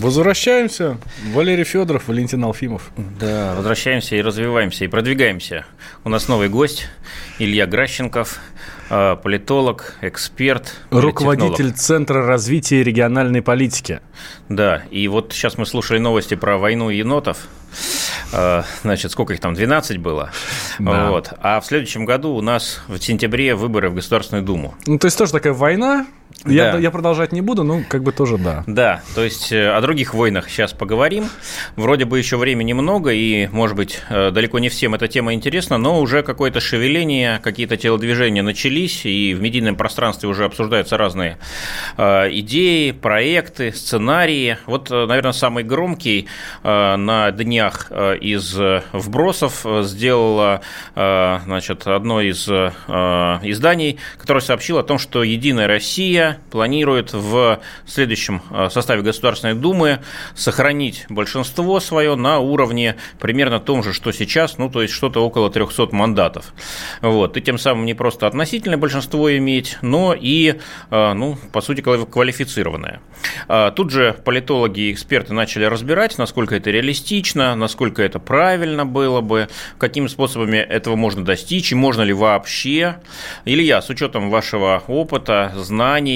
Возвращаемся. Валерий Федоров, Валентин Алфимов. Да, возвращаемся и развиваемся, и продвигаемся. У нас новый гость Илья Гращенков, э, политолог, эксперт. Руководитель. Центра развития региональной политики. Да, и вот сейчас мы слушали новости про войну енотов. Э, Значит, сколько их там, 12 было? Да. Вот. А в следующем году у нас в сентябре выборы в Государственную Думу. Ну, то есть тоже такая война. Я, Да. я продолжать не буду, ну, как бы тоже да. Да, то есть э, о других войнах сейчас поговорим. Вроде бы еще времени много, и, может быть, э, далеко не всем эта тема интересна, но уже какое-то шевеление, какие-то телодвижения начались, и в медийном пространстве уже обсуждаются разные э, идеи, проекты, сценарии. Вот, наверное, самый громкий на днях из вбросов сделала значит, одно из изданий, которое сообщило о том, что «Единая Россия» планирует в следующем э, составе Государственной Думы сохранить большинство свое на уровне примерно том же, что сейчас, ну, то есть что-то около 300 мандатов. Вот. И тем самым не просто относительное большинство иметь, но и, э, ну, по сути, квали- квалифицированное. А, Тут же политологи и эксперты начали разбирать, насколько это реалистично, насколько это правильно было бы, какими способами этого можно достичь, и можно ли вообще. Илья, с учетом вашего опыта, знаний,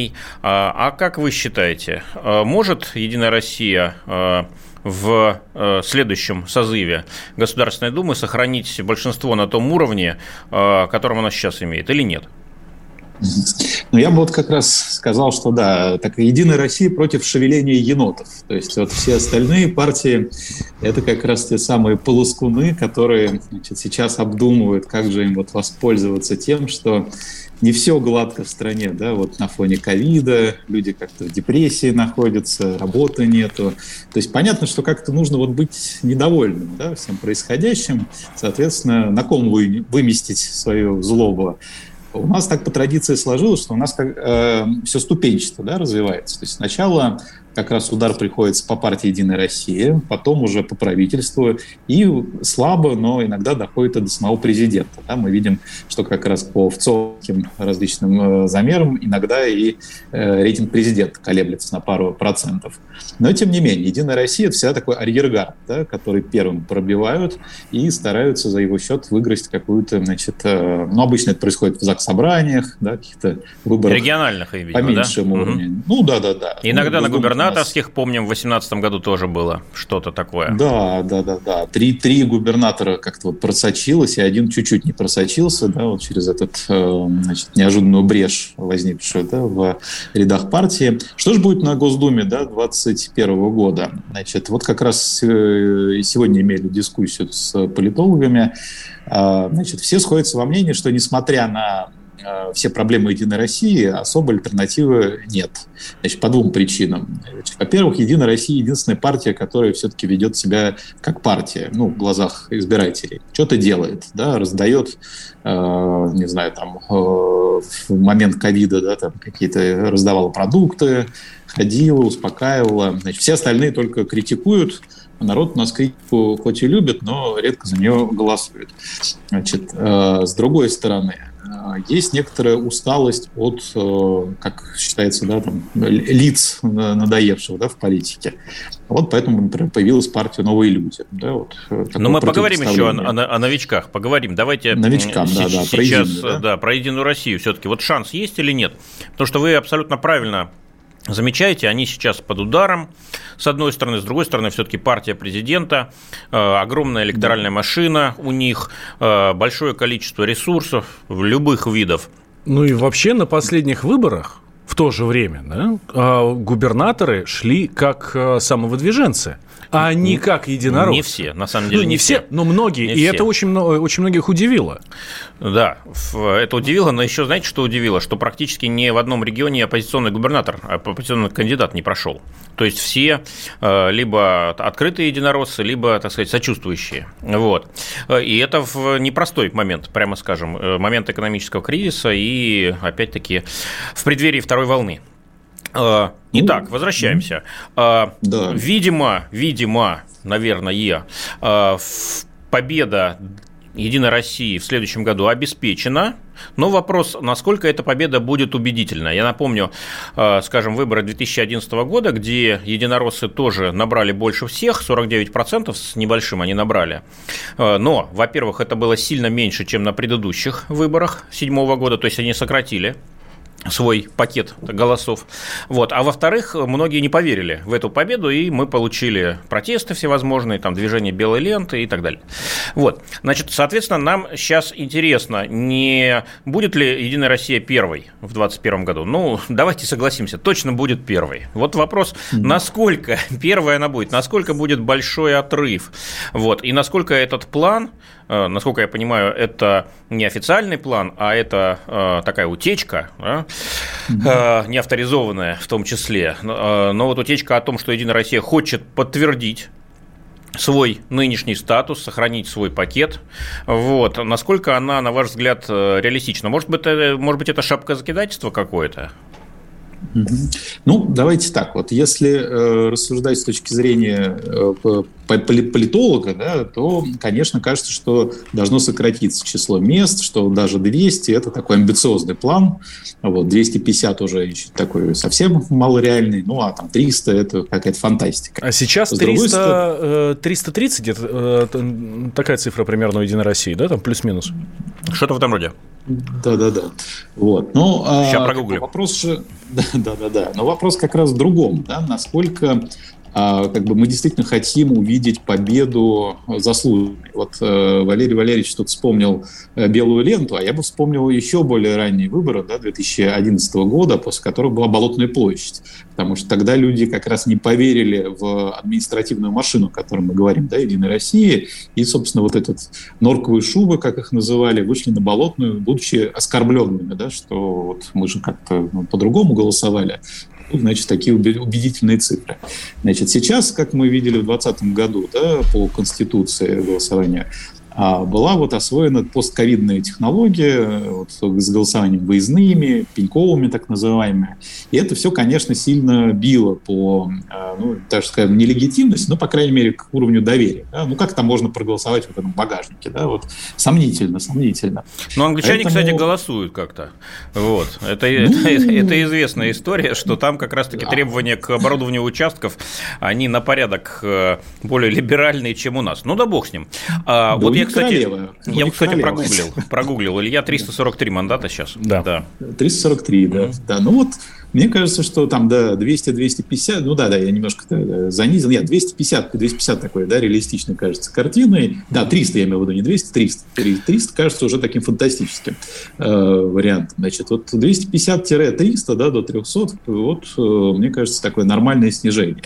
а а как вы считаете, а может Единая Россия а, в следующем созыве Государственной Думы сохранить большинство на том уровне, которым она сейчас имеет, или нет? Ну, я бы вот как раз сказал, что да, так Единая Россия против шевеления енотов. То есть вот все остальные партии – это как раз те самые полускуны, которые значит, сейчас обдумывают, как же им вот воспользоваться тем, что не все гладко в стране, да, вот на фоне ковида люди как-то в депрессии находятся, работы нету. То есть понятно, что как-то нужно вот быть недовольным, да, всем происходящим, соответственно, на ком вы, выместить свою злобу. У нас так по традиции сложилось, что у нас как, э, все ступенчато да, развивается. То есть сначала как раз удар приходится по партии «Единая Россия», потом уже по правительству, и слабо, но иногда доходит и до самого президента. Да, мы видим, что как раз по ВЦОВским различным э, замерам иногда и э, рейтинг президента колеблется на пару процентов. Но тем не менее, «Единая Россия» — это всегда такой арьергард, да, который первым пробивают и стараются за его счет выиграть какую-то, значит, э, ну, обычно это происходит в заксобраниях, да, каких-то выборах Региональных, видимо, по меньшему да? уровню. Мгм. Ну, да-да-да. Иногда ну, на Госдума у нас- губернаторских, помним, в 2018 году тоже было что-то такое. Да, да, да, да. Три, три губернатора как-то вот просочилось, и один чуть-чуть не просочился, да, вот через этот, э, значит, неожиданную брешь, возникшую, да, в рядах партии. Что же будет на Госдуме, да, 2021 года? Значит, вот как раз э, сегодня имели дискуссию с политологами. А, Значит, все сходятся во мнении, что несмотря на все проблемы Единой России, особой альтернативы нет. Значит, по двум причинам. Во-первых, Единая Россия единственная партия, которая все-таки ведет себя как партия, ну, в глазах избирателей. Что-то делает, да, раздает, э, не знаю, там, э, в момент ковида, да, там какие-то раздавала продукты, ходила, успокаивала. Значит, все остальные только критикуют, а народ у нас критику хоть и любит, но редко за нее голосует. Значит, э, с другой стороны, э, есть некоторая усталость от, э, как считается, да, там, лиц на- надоевших да, в политике. Вот поэтому, например, появилась партия «Новые люди». Да, вот, э, Но Ну, мы поговорим еще о, о- о новичках. Поговорим. Давайте Новичкам, да, да, про сейчас единую, да? да, про Единую Россию все-таки. Вот шанс есть или нет? Потому что вы абсолютно правильно замечаете, они сейчас под ударом, с одной стороны, с другой стороны, все-таки партия президента, э, огромная электоральная машина у них, э, большое количество ресурсов в любых видов. Ну и вообще на последних выборах в то же время да, а, губернаторы шли как а, самовыдвиженцы а не как единорос. Не все, на самом деле. Ну, не, не все, все, но многие. Не и все. это очень, очень многих удивило. Да, это удивило, но еще знаете, что удивило? Что практически ни в одном регионе оппозиционный губернатор, оппозиционный кандидат не прошел. То есть все э, либо открытые единороссы, либо, так сказать, сочувствующие. Вот. И это в непростой момент, прямо скажем, э, момент экономического кризиса и, опять-таки, в преддверии второй волны. Э, итак, возвращаемся. Э, да. Видимо, видимо, наверное, э, победа Единой России в следующем году обеспечена, но вопрос, насколько эта победа будет убедительна. Я напомню, скажем, выборы 2011 года, где единороссы тоже набрали больше всех, 49% с небольшим они набрали. Но, во-первых, это было сильно меньше, чем на предыдущих выборах 2007 года, то есть они сократили свой пакет голосов. Вот. А во-вторых, многие не поверили в эту победу, и мы получили протесты всевозможные, там, движение белой ленты и так далее. Вот. Значит, соответственно, нам сейчас интересно, не будет ли «Единая Россия» первой в 2021 году? Ну, давайте согласимся, точно будет первой. Вот вопрос, насколько первая она будет, насколько будет большой отрыв, вот, и насколько этот план насколько я понимаю, это не официальный план, а это э, такая утечка, да? mm не авторизованная в том числе. Но вот утечка о том, что Единая Россия хочет подтвердить свой нынешний статус, сохранить свой пакет. Вот. Насколько она, на ваш взгляд, реалистична? Может быть, это, может быть, это шапка закидательства какое-то? Ну, давайте так. Вот если э, рассуждать с точки зрения э, политолога, да, то, конечно, кажется, что должно сократиться число мест, что даже 200 – это такой амбициозный план. Вот, 250 уже такой совсем малореальный, ну, а там 300 – это какая-то фантастика. А сейчас 300, стороны... 330 э, где-то, э, такая цифра примерно у Единой России, да, там плюс-минус? Что-то в этом роде. Да-да-да. Вот. Но, Сейчас а, прогуглим. Вопрос же... Да-да-да. Но вопрос как раз в другом. Да? Насколько как бы мы действительно хотим увидеть победу заслуженной. Вот э, Валерий Валерьевич тут вспомнил э, белую ленту, а я бы вспомнил еще более ранние выборы да, 2011 года, после которых была Болотная площадь. Потому что тогда люди как раз не поверили в административную машину, о которой мы говорим, да, Единой России. И, собственно, вот этот норковые шубы, как их называли, вышли на Болотную, будучи оскорбленными, да, что вот мы же как-то ну, по-другому голосовали значит, такие убедительные цифры. Значит, сейчас, как мы видели в 2020 году да, по Конституции голосования, была вот освоена постковидная технология вот, с голосованием выездными, пеньковыми так называемыми. И это все, конечно, сильно било по, а, ну, так скажем, нелегитимности, но, по крайней мере, к уровню доверия. Да? Ну, как там можно проголосовать в этом багажнике? Да? Вот, сомнительно, сомнительно. Но англичане, Поэтому... кстати, голосуют как-то. Вот. Это, ну... это, это известная история, что там как раз-таки требования к оборудованию участков, они на порядок э, более либеральные, чем у нас. Ну да бог с ним. А, вот я, кстати, я, кстати, королева. прогуглил, прогуглил. Илья 343 мандата сейчас. Да. да. 343, да. Mm-hmm. да. Ну вот, мне кажется, что там, да, 200-250, ну да, да, я немножко да, занизил. Нет, 250, 250 такой, да, реалистично кажется картиной. Да, 300 я имею в виду, не 200, 300. 300 кажется уже таким фантастическим э, вариантом. Значит, вот 250-300, да, до 300, вот, э, мне кажется, такое нормальное снижение.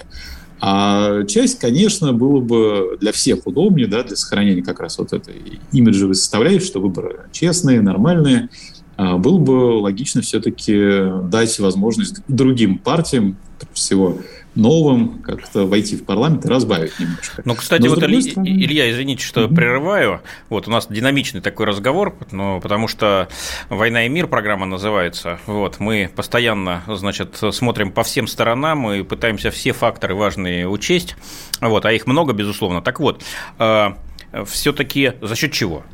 А часть, конечно, было бы для всех удобнее, да, для сохранения как раз вот этой имиджевой составляющей, что выборы честные, нормальные. А было бы логично все-таки дать возможность другим партиям, прежде всего, новым как-то войти в парламент и разбавить немножко. Ну, кстати, но, вот, Илья, стороны... Илья, извините, что mm-hmm. прерываю. Вот у нас динамичный такой разговор, но потому что «Война и мир» программа называется. Вот, мы постоянно, значит, смотрим по всем сторонам и пытаемся все факторы важные учесть. Вот, а их много, безусловно. Так вот, э, все-таки за счет чего?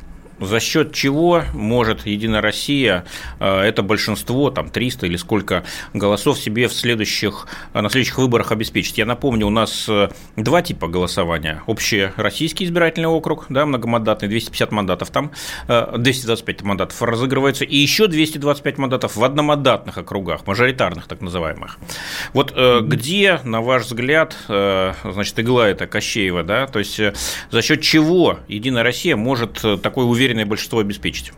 За счет чего может Единая Россия э, это большинство, там 300 или сколько голосов себе в следующих, э, на следующих выборах обеспечить. Я напомню, у нас э, два типа голосования. Общий российский избирательный округ, да, многомандатный, 250 мандатов там, 225 мандатов разыгрывается, и еще 225 мандатов в одномандатных округах, мажоритарных так называемых. Вот где, на ваш взгляд, значит, игла это Кощеева, да, то есть за счет чего Единая Россия может такой уверенный уверенное большинство обеспечить?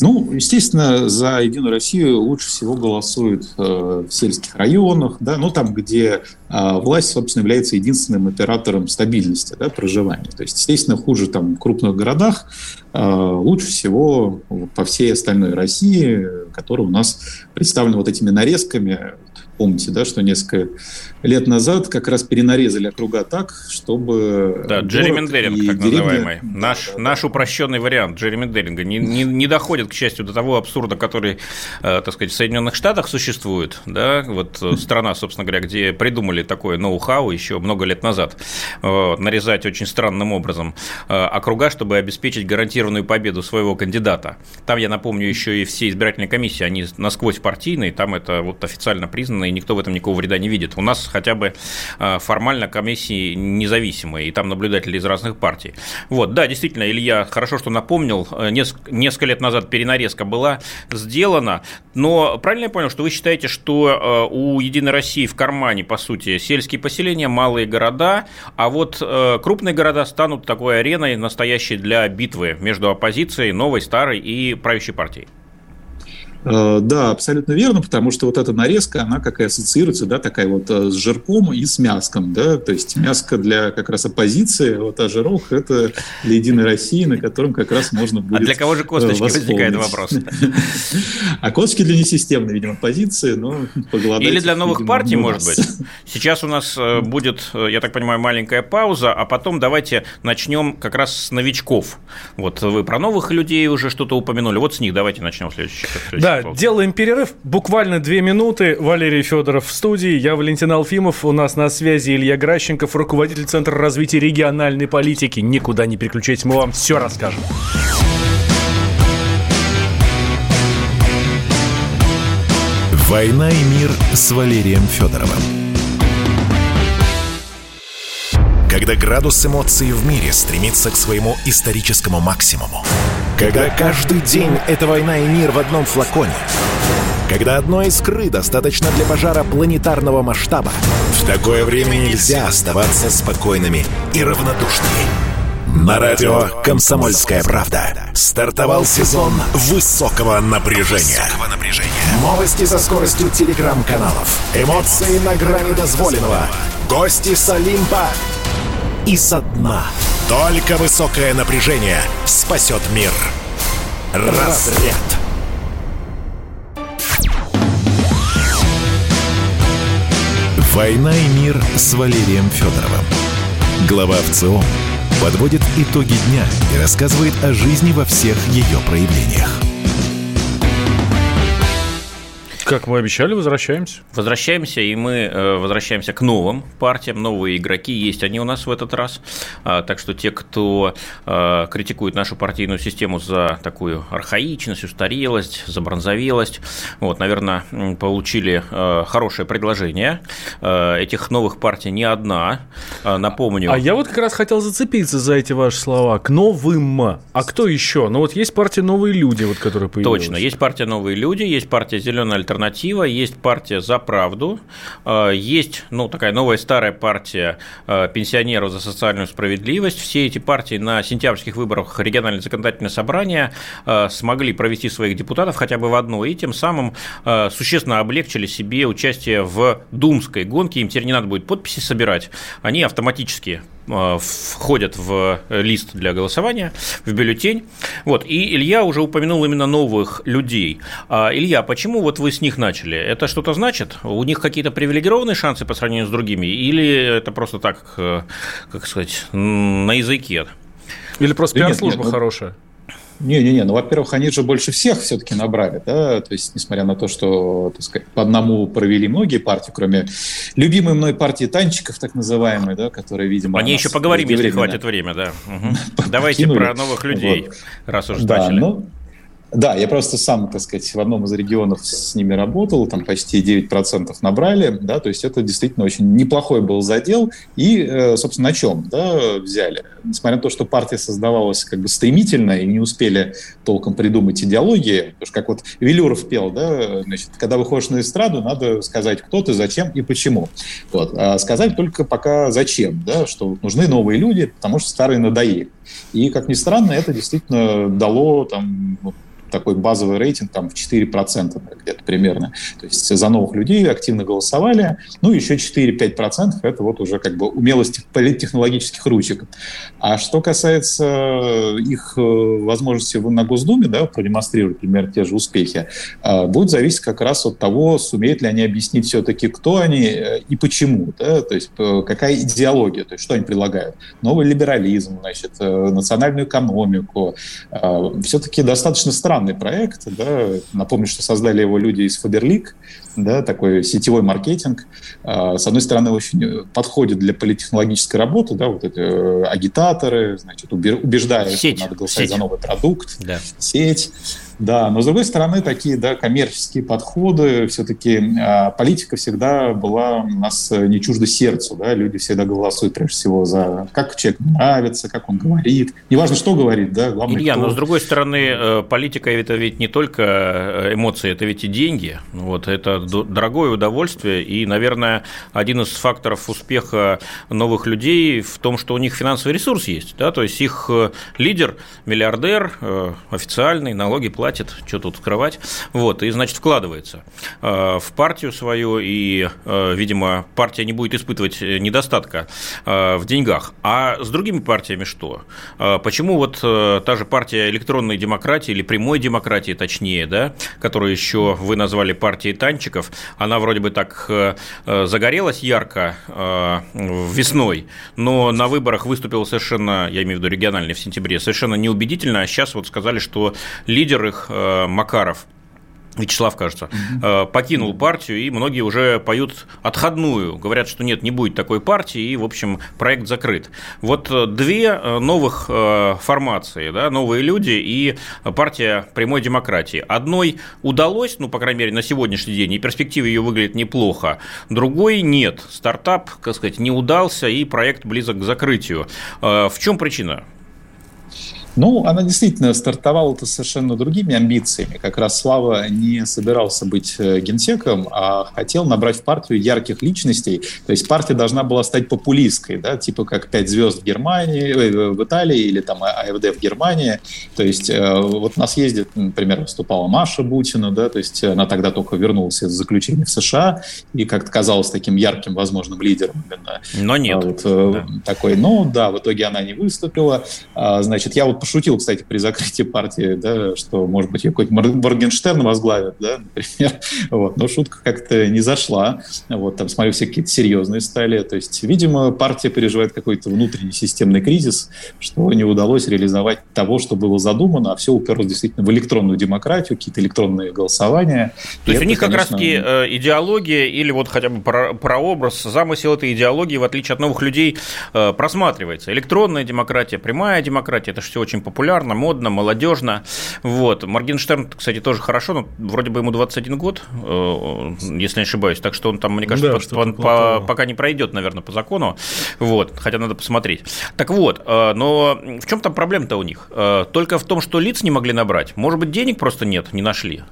Ну, естественно, за Единую Россию лучше всего голосуют э, в сельских районах, да, ну там, где э, власть, собственно, является единственным оператором стабильности да, проживания. То есть, естественно, хуже там в крупных городах, э, лучше всего по всей остальной России, которая у нас представлена вот этими нарезками Помните, да, что несколько лет назад как раз перенарезали округа так, чтобы... Да, джерримендеринг, так деревня... называемый. Наш, да, наш упрощенный вариант джерримендеринга не, не, не доходит, к счастью, до того абсурда, который, э, так сказать, в Соединенных Штатах существует. Да? Вот э, страна, собственно говоря, где придумали такое ноу-хау еще много лет назад, э, нарезать очень странным образом э, округа, чтобы обеспечить гарантированную победу своего кандидата. Там, я напомню, еще и все избирательные комиссии, они насквозь партийные, там это вот официально признано и никто в этом никакого вреда не видит. У нас хотя бы а, формально комиссии независимые, и там наблюдатели из разных партий. Вот, да, действительно, Илья хорошо, что напомнил, э, несколько лет назад перенарезка была сделана, но правильно я понял, что вы считаете, что э, у Единой России в кармане, по сути, сельские поселения, малые города, а вот э, крупные города станут такой ареной настоящей для битвы между оппозицией, новой, старой и правящей партией? Э, да, абсолютно верно, потому что вот эта нарезка, она как и ассоциируется, да, такая вот э, с жирком и с мяском, да, то есть мяско для как раз оппозиции, вот, а жирок – это для Единой России, на котором как раз можно будет А для кого же косточки возникает вопрос? А косточки для несистемной, видимо, оппозиции, но поголодать Или для новых партий, может быть. Сейчас у нас э, будет, я так понимаю, маленькая пауза, а потом давайте начнем как раз с новичков. Вот вы про новых людей уже что-то упомянули, вот с них давайте начнем следующий. Да, делаем перерыв. Буквально две минуты. Валерий Федоров в студии. Я Валентин Алфимов. У нас на связи Илья Гращенков, руководитель Центра развития региональной политики. Никуда не переключайтесь, мы вам все расскажем. «Война и мир» с Валерием Федоровым. Когда градус эмоций в мире стремится к своему историческому максимуму – когда каждый день — это война и мир в одном флаконе. Когда одной искры достаточно для пожара планетарного масштаба. В такое время нельзя оставаться спокойными и равнодушными. На радио «Комсомольская правда» стартовал сезон высокого напряжения. Высокого напряжения. Новости со скоростью телеграм-каналов. Эмоции на грани дозволенного. Гости с Олимпа и со дна. Только высокое напряжение спасет мир. Разряд. «Война и мир» с Валерием Федоровым. Глава ВЦО подводит итоги дня и рассказывает о жизни во всех ее проявлениях. Как мы обещали, возвращаемся. Возвращаемся, и мы э, возвращаемся к новым партиям. Новые игроки есть они у нас в этот раз. А, так что те, кто э, критикует нашу партийную систему за такую архаичность, устарелость, за бронзовелость, вот, наверное, получили э, хорошее предложение. Этих новых партий не одна. Напомню. А я вот как раз хотел зацепиться за эти ваши слова. К новым. А кто еще? Ну вот есть партия «Новые люди», вот, которая появилась. Точно. Есть партия «Новые люди», есть партия «Зеленая альтернатива», альтернатива, есть партия «За правду», э, есть ну, такая новая старая партия э, пенсионеров за социальную справедливость. Все эти партии на сентябрьских выборах региональное законодательное собрание э, смогли провести своих депутатов хотя бы в одно, и тем самым существенно облегчили себе участие в думской гонке. Им теперь не надо будет подписи собирать, они автоматически входят в лист для голосования, в бюллетень. Вот. И Илья уже упомянул именно новых людей. А, Илья, почему вот вы с них начали? Это что-то значит? У них какие-то привилегированные шансы по сравнению с другими? Или это просто так, э, как сказать, на языке? Или просто пиар-служба ну, хорошая? Не-не-не, ну, во-первых, они же больше всех все-таки набрали, да, то есть, несмотря на то, что, так сказать, по одному провели многие партии, кроме любимой мной партии танчиков, так называемой, да, которая, видимо... О ней еще поговорим, если хватит время, да. Давайте про новых людей, раз уж начали. Ну, да, я просто сам, так сказать, в одном из регионов с ними работал, там почти 9% набрали, да, то есть это действительно очень неплохой был задел. И, э, собственно, на чем да, взяли? Несмотря на то, что партия создавалась как бы стремительно и не успели толком придумать идеологии, потому что как вот Велюров пел, да, значит, когда выходишь на эстраду, надо сказать, кто ты, зачем и почему. Вот. А сказать только пока зачем, да, что нужны новые люди, потому что старые надоели. И, как ни странно, это действительно дало там такой базовый рейтинг там в 4% где-то примерно. То есть за новых людей активно голосовали, ну, еще 4-5% это вот уже как бы умелость политтехнологических ручек. А что касается их э, возможности на Госдуме, да, продемонстрировать, например, те же успехи, э, будет зависеть как раз от того, сумеют ли они объяснить все-таки, кто они э, и почему, да, то есть какая идеология, то есть что они предлагают. Новый либерализм, значит, национальную экономику. Все-таки достаточно странный проект, да, напомню, что создали его люди из Фаберлик, да, такой сетевой маркетинг. С одной стороны, очень подходит для политтехнологической работы, да, вот эти агитаторы, значит, убеждают, сеть, что надо голосовать сеть. за новый продукт, да. сеть. Да, но с другой стороны, такие да, коммерческие подходы, все-таки э, политика всегда была у нас не чужда сердцу, да, люди всегда голосуют прежде всего за как человек нравится, как он говорит, неважно, что говорит, да, главное, Илья, кто... но с другой стороны, э, политика это ведь не только э, эмоции, это ведь и деньги, вот, это дорогое удовольствие, и, наверное, один из факторов успеха новых людей в том, что у них финансовый ресурс есть, да, то есть их э, лидер, миллиардер, официальный, налоги платят, платит, что тут скрывать, вот, и, значит, вкладывается э, в партию свою, и, э, видимо, партия не будет испытывать недостатка э, в деньгах. А с другими партиями что? Почему вот та же партия электронной демократии или прямой демократии, точнее, да, которую еще вы назвали партией танчиков, она вроде бы так загорелась ярко весной, но на выборах выступила совершенно, я имею в виду региональный в сентябре, совершенно неубедительно, а сейчас вот сказали, что лидер их Э, Макаров, Вячеслав, кажется, угу. покинул партию, и многие уже поют отходную. Говорят, что нет, не будет такой партии, и, в общем, проект закрыт. Вот э, две новых формации, да, новые люди и партия прямой демократии. Одной удалось, ну, по крайней мере, на сегодняшний день, и перспективы ее выглядят неплохо. Другой нет. Стартап, так сказать, не удался, и проект близок к закрытию. В чем причина? Ну, она действительно стартовала-то совершенно другими амбициями. Как раз Слава не собирался быть э, генсеком, а хотел набрать в партию ярких личностей. То есть партия должна была стать популистской, да, типа как «Пять звезд» в Германии, э, в Италии или там АФД в Германии. То есть э, вот у нас ездит, например, выступала Маша Бутина, да, то есть она тогда только вернулась из заключения в США и как-то казалась таким ярким возможным лидером. Именно. Но нет. А вот, да. Такой, ну да, в итоге она не выступила. А, значит, я вот пошутил, кстати, при закрытии партии, да, что, может быть, ее какой-нибудь Моргенштерн возглавит, да, например. Вот. Но шутка как-то не зашла. Вот, там, смотрю, все какие-то серьезные стали. То есть, видимо, партия переживает какой-то внутренний системный кризис, что не удалось реализовать того, что было задумано, а все уперлось действительно в электронную демократию, какие-то электронные голосования. То есть, у них конечно... как раз-таки э, идеология или вот хотя бы про прообраз, замысел этой идеологии, в отличие от новых людей, э, просматривается. Электронная демократия, прямая демократия, это же все очень очень популярно, модно, молодежно. Вот. Моргенштерн, кстати, тоже хорошо, но вроде бы ему 21 год, э, если не ошибаюсь, так что он там, мне кажется, да, по, по, пока не пройдет, наверное, по закону. Вот. Хотя надо посмотреть. Так вот, э, но в чем там проблема-то у них? Э, только в том, что лиц не могли набрать. Может быть, денег просто нет, не нашли.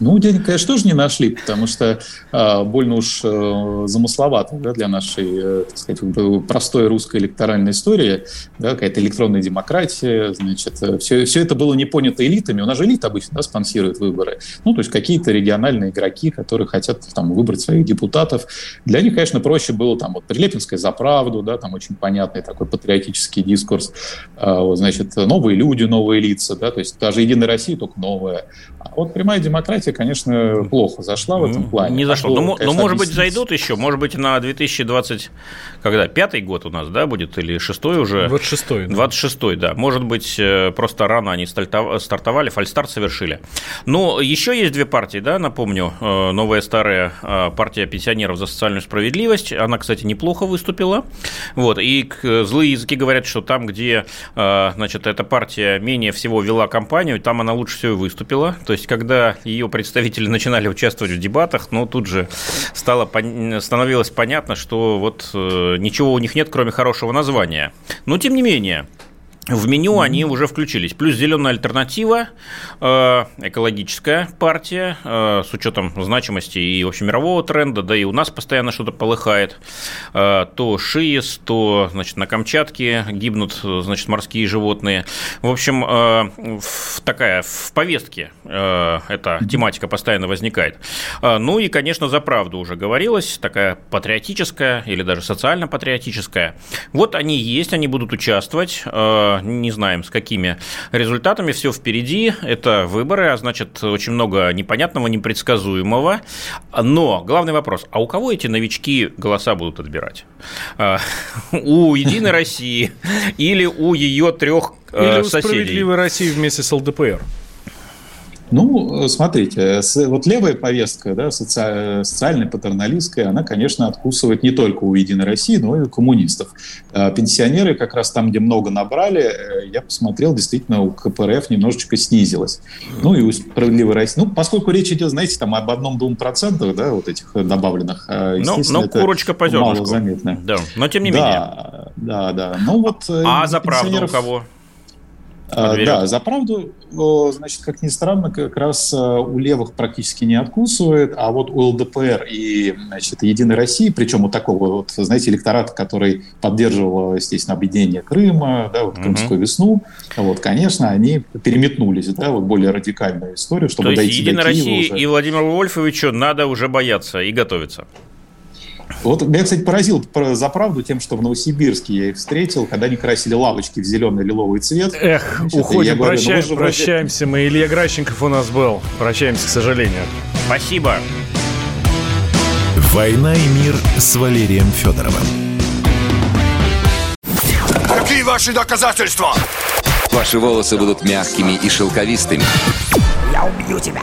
Ну, денег, конечно, тоже не нашли, потому что э, больно уж э, замысловато да, для нашей, э, так сказать, простой русской электоральной истории, да, какая-то электронная демократия, значит, все, э, все это было не понято элитами. У нас же элита обычно да, спонсирует выборы. Ну, то есть какие-то региональные игроки, которые хотят там выбрать своих депутатов. Для них, конечно, проще было там вот Прилепинская за правду, да, там очень понятный такой патриотический дискурс, э, значит, новые люди, новые лица, да, то есть даже Единая Россия только новая. А вот прямая демократия Беларуси, конечно, плохо зашла в этом плане. Не зашло. Но, конечно, но может быть, зайдут еще, может быть, на 2020, когда, пятый год у нас, да, будет, или шестой уже? 26-й. Да. 26-й, да. Может быть, э, просто рано они стартовали, фальстарт совершили. Но еще есть две партии, да, напомню. Э, новая старая э, партия пенсионеров за социальную справедливость. Она, кстати, неплохо выступила. Вот. И злые языки говорят, что там, где, значит, эта партия менее всего вела кампанию, там она лучше всего выступила. То есть, когда ее представители начинали участвовать в дебатах, но тут же стало, становилось понятно, что вот э, ничего у них нет, кроме хорошего названия. Но тем не менее, в меню они уже включились. Плюс зеленая альтернатива, э, экологическая партия, э, с учетом значимости и общемирового тренда, да и у нас постоянно что-то полыхает. Э, то ШИЕС, то значит, на Камчатке гибнут значит, морские животные. В общем, в, такая в повестке эта тематика постоянно возникает. Ну и, конечно, за правду уже говорилось, такая патриотическая или даже социально-патриотическая. Вот они есть, они будут участвовать не знаем, с какими результатами. Все впереди. Это выборы, а значит, очень много непонятного, непредсказуемого. Но главный вопрос, а у кого эти новички голоса будут отбирать? А, у Единой России или у ее трех соседей? Или у Справедливой России вместе с ЛДПР? Ну, смотрите, вот левая повестка, да, соци... социальная, патерналистская, она, конечно, откусывает не только у «Единой России», но и у коммунистов. А пенсионеры как раз там, где много набрали, э, я посмотрел, действительно, у КПРФ немножечко снизилось. Ну, и у «Справедливой России». Ну, поскольку речь идет, знаете, там об одном-двум процентах, да, вот этих добавленных, ну, это курочка по мало заметно. Да, но тем не да, менее. Да, да, Ну, вот э, а за правду у кого? А, да, за правду, значит, как ни странно, как раз а, у левых практически не откусывает, а вот у ЛДПР и, значит, Единой России, причем у такого, вот, знаете, электората, который поддерживал, естественно, объединение Крыма, да, вот Крымскую угу. весну, вот, конечно, они переметнулись, да, вот более радикальную историю, чтобы То дойти есть Единой до России уже. и Владимиру Вольфовичу надо уже бояться и готовиться. Вот меня, кстати, поразил за правду тем, что в Новосибирске я их встретил, когда они красили лавочки в зеленый лиловый цвет. Эх, Значит, уходим, говорю, прощаем, ну, прощаемся мы. Илья Гращенков у нас был. Прощаемся, к сожалению. Спасибо. «Война и мир» с Валерием Федоровым. Какие ваши доказательства? Ваши волосы будут мягкими и шелковистыми. Я убью тебя.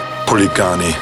Poligani.